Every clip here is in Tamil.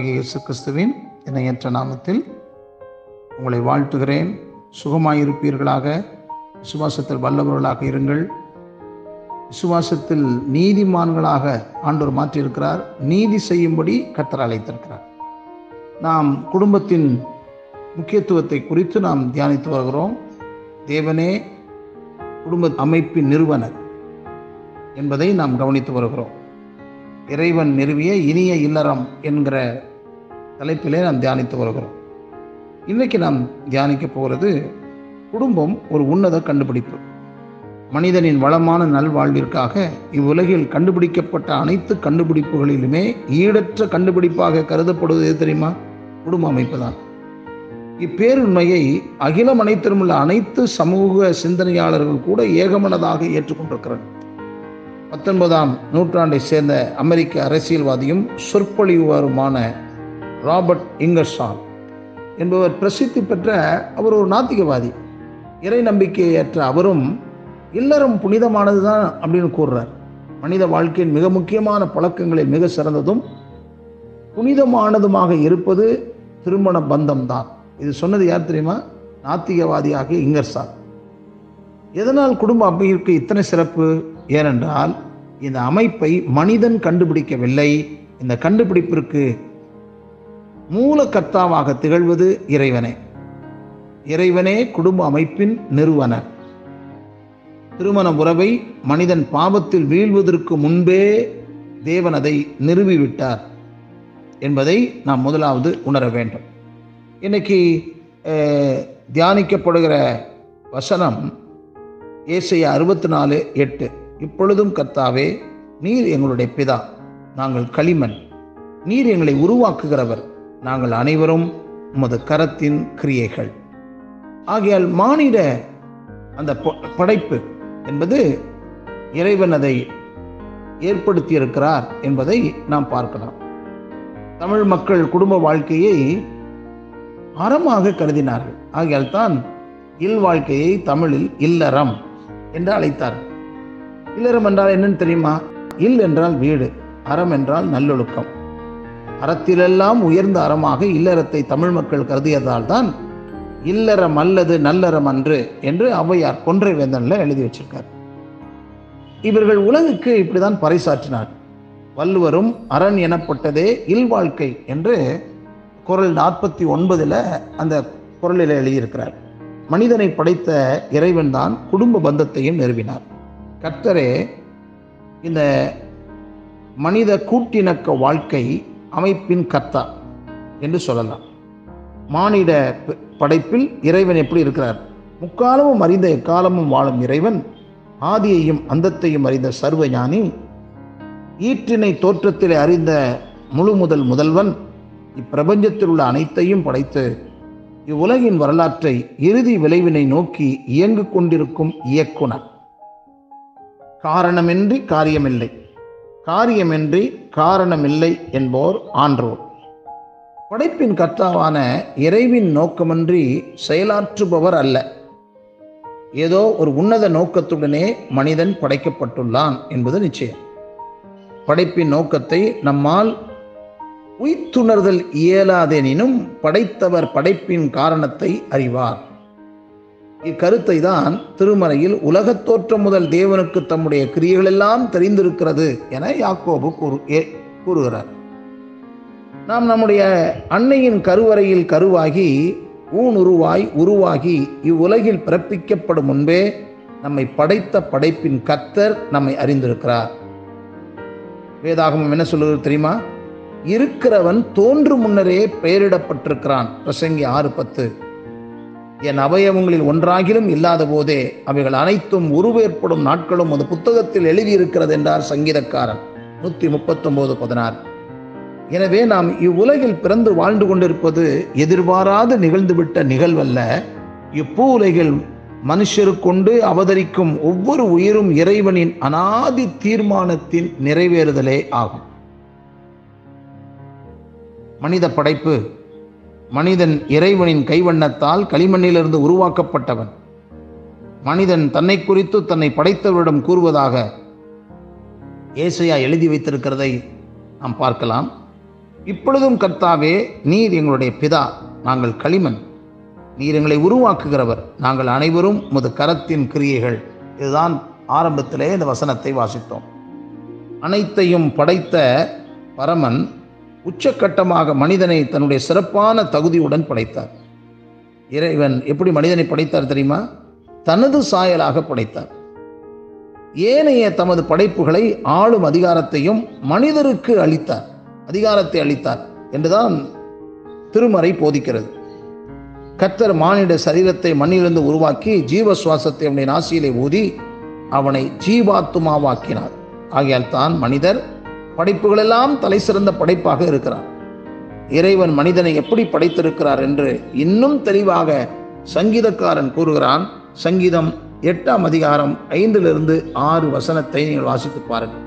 ஆண்டவராகிய இயேசு கிறிஸ்துவின் இணையற்ற நாமத்தில் உங்களை வாழ்த்துகிறேன். சுகமாயிருப்பீர்களாக. விசுவாசத்தில் வல்லவர்களாக இருங்கள். விசுவாசத்தில் நீதிமான்களாக ஆண்டோர் மாற்றியிருக்கிறார். நீதி செய்யும்படி கத்தர் அழைத்திருக்கிறார். நாம் குடும்பத்தின் முக்கியத்துவத்தை குறித்து நாம் தியானித்து வருகிறோம். தேவனே குடும்ப அமைப்பின் நிறுவனர் என்பதை நாம் கவனித்து வருகிறோம். இறைவன் நிறுவிய இனிய இல்லறம் என்கிற தலைப்பிலே நாம் தியானித்து வருகிறோம். இன்றைக்கு நாம் தியானிக்க போகிறது குடும்பம் ஒரு உன்னத கண்டுபிடிப்பு. மனிதனின் வளமான நல்வாழ்விற்காக இவ்வுலகில் கண்டுபிடிக்கப்பட்ட அனைத்து கண்டுபிடிப்புகளிலுமே ஈடற்ற கண்டுபிடிப்பாக கருதப்படுவது எது தெரியுமா? குடும்ப அமைப்பு தான். இப்பேருண்மையை அகிலம் அனைத்திலும் உள்ள அனைத்து சமூக சிந்தனையாளர்கள் கூட ஏகமனதாக ஏற்றுக்கொண்டிருக்கிறார்கள். பத்தொன்பதாம் நூற்றாண்டை சேர்ந்த அமெரிக்க அரசியல்வாதியும் சொற்பொழிவாருமான ராபர்ட் இங்கர்ஷால் என்பவர் பிரசித்தி பெற்ற அவர் ஒரு நாத்திகவாதி. இறை நம்பிக்கையற்ற அவரும் இல்லறம் புனிதமானது தான் அப்படின்னு கூறுறார். மனித வாழ்க்கையின் மிக முக்கியமான பழக்கங்களில் மிக சிறந்ததும் புனிதமானதுமாக இருப்பது திருமண பந்தம் தான் இது சொன்னது யார் தெரியுமா? நாத்திகவாதியாகிய இங்கர்சார் எதனால் குடும்ப அமைப்பிற்கு இத்தனை சிறப்பு? ஏனென்றால் இந்த அமைப்பை மனிதன் கண்டுபிடிக்கவில்லை. இந்த கண்டுபிடிப்பிற்கு மூலக்கர்த்தாவாக திகழ்வது இறைவனே. இறைவனே குடும்ப அமைப்பின் நிறுவனர். திருமண உறவை மனிதன் பாபத்தில் வீழ்வதற்கு முன்பே தேவன் அதை நிறுவிவிட்டார் என்பதை நாம் முதலாவது உணர வேண்டும். இன்னைக்கு தியானிக்கப்படுகிற வசனம் ஏசைய அறுபத்தி நாலு எட்டு இப்பொழுதும் கர்த்தாவே நீர் எங்களுடைய பிதா நாங்கள் களிமண். நீர் எங்களை உருவாக்குகிறவர். நாங்கள் அனைவரும் உமது கரத்தின் கிரியைகள். ஆகையால் மானிட அந்த படைப்பு என்பது இறைவன் அதை ஏற்படுத்தியிருக்கிறார் என்பதை நாம் பார்க்கலாம். தமிழ் மக்கள் குடும்ப வாழ்க்கையை அறமாக கருதினார்கள். ஆகையால் தான் இல் வாழ்க்கையை தமிழில் இல்லறம் என்று அழைத்தார். இல்லறம் என்றால் என்னன்னு தெரியுமா? இல் என்றால் வீடு அறம் என்றால் நல்லொழுக்கம். அறத்திலெல்லாம் உயர்ந்த அறமாக இல்லறத்தை தமிழ் மக்கள் கருதியதால்தான் இல்லறம் அல்லது நல்லறம் அன்று என்று ஔவையார் கொன்றை வேந்தனில் எழுதி வச்சிருக்கார். இவர்கள் உலகுக்கு இப்படிதான் பறைசாற்றினார். வள்ளுவரும் அரண் எனப்பட்டதே இல்வாழ்க்கை என்று குரல் நாற்பத்தி ஒன்பதில் அந்த குரலில் எழுதியிருக்கிறார். மனிதனை படைத்த இறைவன் தான் குடும்ப பந்தத்தையும் நிறுவினார். கர்த்தரே இந்த மனித கூட்டிணக்க வாழ்க்கை அமைப்பின் கர்த்தா என்று சொல்லலாம். மானிட படைப்பில் இறைவன் எப்படி இருக்கிறார்? முக்காலமும் அறிந்த எக்காலமும் வாழும் இறைவன் ஆதியையும் அந்தத்தையும் அறிந்த சர்வ ஞானி ஈற்றினை தோற்றத்தில் அறிந்த முழு முதல் முதல்வன் இப்பிரபஞ்சத்தில் உள்ள அனைத்தையும் படைத்து இவ்வுலகின் வரலாற்றை இறுதி விளைவினை நோக்கி இயங்கு கொண்டிருக்கும் இயக்குனர். காரணமின்றி காரியமில்லை. காரியமின்றி காரணமில்லை என்போர் ஆன்றோர். படைப்பின் கர்த்தாவான இறைவின் நோக்கமின்றி செயலாற்றுபவர் அல்ல. ஏதோ ஒரு உன்னத நோக்கத்துடனே மனிதன் படைக்கப்பட்டுள்ளான் என்பது நிச்சயம். படைப்பின் நோக்கத்தை நம்மால் உய்த்துணர்தல் இயலாதெனினும் படைத்தவர் படைப்பின் காரணத்தை அறிவார். இக்கருத்தை தான் திருமறையில் உலகத் தோற்றம் முதல் தேவனுக்கு தம்முடைய கிரியைகளெல்லாம் தெரிந்திருக்கிறது என யாக்கோபு கூறு கூறுகிறார். நாம் நம்முடைய அன்னையின் கருவறையில் கருவாகி ஊனுருவாய் உருவாகி இவ்வுலகில் பிறப்பிக்கப்படும் முன்பே நம்மை படைத்த படைப்பின் கத்தர் நம்மை அறிந்திருக்கிறார். வேதாகமம் என்ன சொல்லுவது தெரியுமா? இருக்கிறவன் தோன்று முன்னரே பெயரிடப்பட்டிருக்கிறான். பிரசங்கி ஆறு பத்து. என் அவயவங்களில் ஒன்றாகிலும் இல்லாத போதே அவைகள் அனைத்தும் உருவேற்படும் நாட்களும் அந்த புத்தகத்தில் எழுதியிருக்கிறது என்றார் சங்கீதக்காரன். நூத்தி முப்பத்தொன்பது பதினாறு. எனவே நாம் இவ்வுலகில் பிறந்து வாழ்ந்து கொண்டிருப்பது எதிர்பாராது நிகழ்ந்துவிட்ட நிகழ்வல்ல. இப்பூ உலகில் மனுஷருக்கொண்டு அவதரிக்கும் ஒவ்வொரு உயிரும் இறைவனின் அனாதி தீர்மானத்தின் நிறைவேறுதலே ஆகும். மனித படைப்பு மனிதன் இறைவனின் கைவண்ணத்தால் களிமண்ணிலிருந்து உருவாக்கப்பட்டவன். மனிதன் தன்னை குறித்து தன்னை படைத்தவரிடம் கூறுவதாக ஏசையா எழுதி வைத்திருக்கிறதை நாம் பார்க்கலாம். இப்பொழுதும் கர்த்தாவே நீர் எங்களுடைய பிதா நாங்கள் களிமண். நீர் எங்களை உருவாக்குகிறவர் நாங்கள் அனைவரும் உமது கரத்தின் கிரியைகள். இதுதான் ஆரம்பத்திலே இந்த வசனத்தை வாசித்தோம். அனைத்தையும் படைத்த பரமன் உச்சக்கட்டமாக மனிதனை தன்னுடைய சிறப்பான தகுதியுடன் படைத்தார். இறைவன் எப்படி மனிதனை படைத்தார் தெரியுமா? தனது சாயலாக படைத்தார். ஏனைய தமது படைப்புகளை ஆளும் அதிகாரத்தையும் மனிதருக்கு அளித்தார். அதிகாரத்தை அளித்தார் என்றுதான் திருமறை போதிக்கிறது. கர்த்தர் மானிட சரீரத்தை மண்ணிலிருந்து உருவாக்கி ஜீவ சுவாசத்தை அவனுடைய நாசியிலே ஊதி அவனை ஜீவாத்துமாவாக்கினார். ஆகையால் தான் மனிதர் படைப்புகளெல்லாம் தலை சிறந்த படைப்பாக இருக்கிறார். இறைவன் மனிதனை எப்படி படைத்திருக்கிறார் என்று இன்னும் தெளிவாக சங்கீதக்காரன் கூறுகிறான். சங்கீதம் எட்டாம் அதிகாரம் ஐந்திலிருந்து ஆறு வசனத்தை நீங்கள் வாசித்து பாருங்கள்.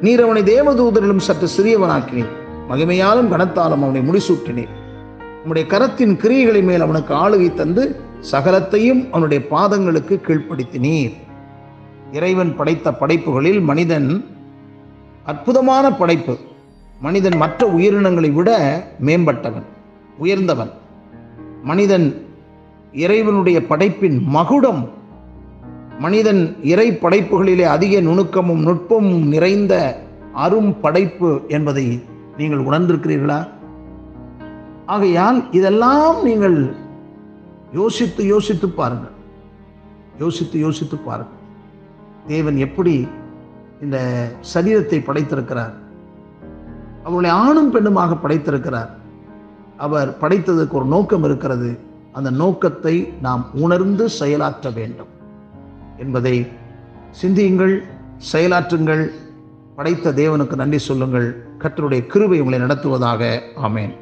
நீர் அவனை தேவதூதரிலும் சற்று சிறியவனாக்கினேன் மகிமையாலும் கனத்தாலும் அவனை முடிசூட்டினேன் உம்முடைய கரத்தின் கிரியைகளை மேல் அவனுக்கு ஆளுகை தந்து சகலத்தையும் அவனுடைய பாதங்களுக்கு கீழ்ப்படுத்தினீர். இறைவன் படைத்த படைப்புகளில் மனிதன் அற்புதமான படைப்பு. மனிதன் மற்ற உயிரினங்களை விட மேம்பட்டவன் உயர்ந்தவன். மனிதன் இறைவனுடைய படைப்பின் மகுடம். மனிதன் இறை படைப்புகளிலே அதிக நுணுக்கமும் நுட்பமும் நிறைந்த அரும் படைப்பு என்பதை நீங்கள் உணர்ந்திருக்கிறீர்களா? ஆகையால் இதெல்லாம் நீங்கள் யோசித்து யோசித்து பாருங்கள். யோசித்து யோசித்து பாருங்கள். தேவன் எப்படி இந்த சரீரத்தை படைத்திருக்கிறார். அவர்களை ஆணும் பெண்ணுமாக படைத்திருக்கிறார். அவர் படைத்ததுக்கு ஒரு நோக்கம் இருக்கிறது. அந்த நோக்கத்தை நாம் உணர்ந்து செயலாற்ற வேண்டும். என்பதை சிந்தியுங்கள் செயலாற்றுங்கள். படைத்த தேவனுக்கு நன்றி சொல்லுங்கள். கர்த்தருடைய கிருபை உங்களை நடத்துவதாக. ஆமேன்.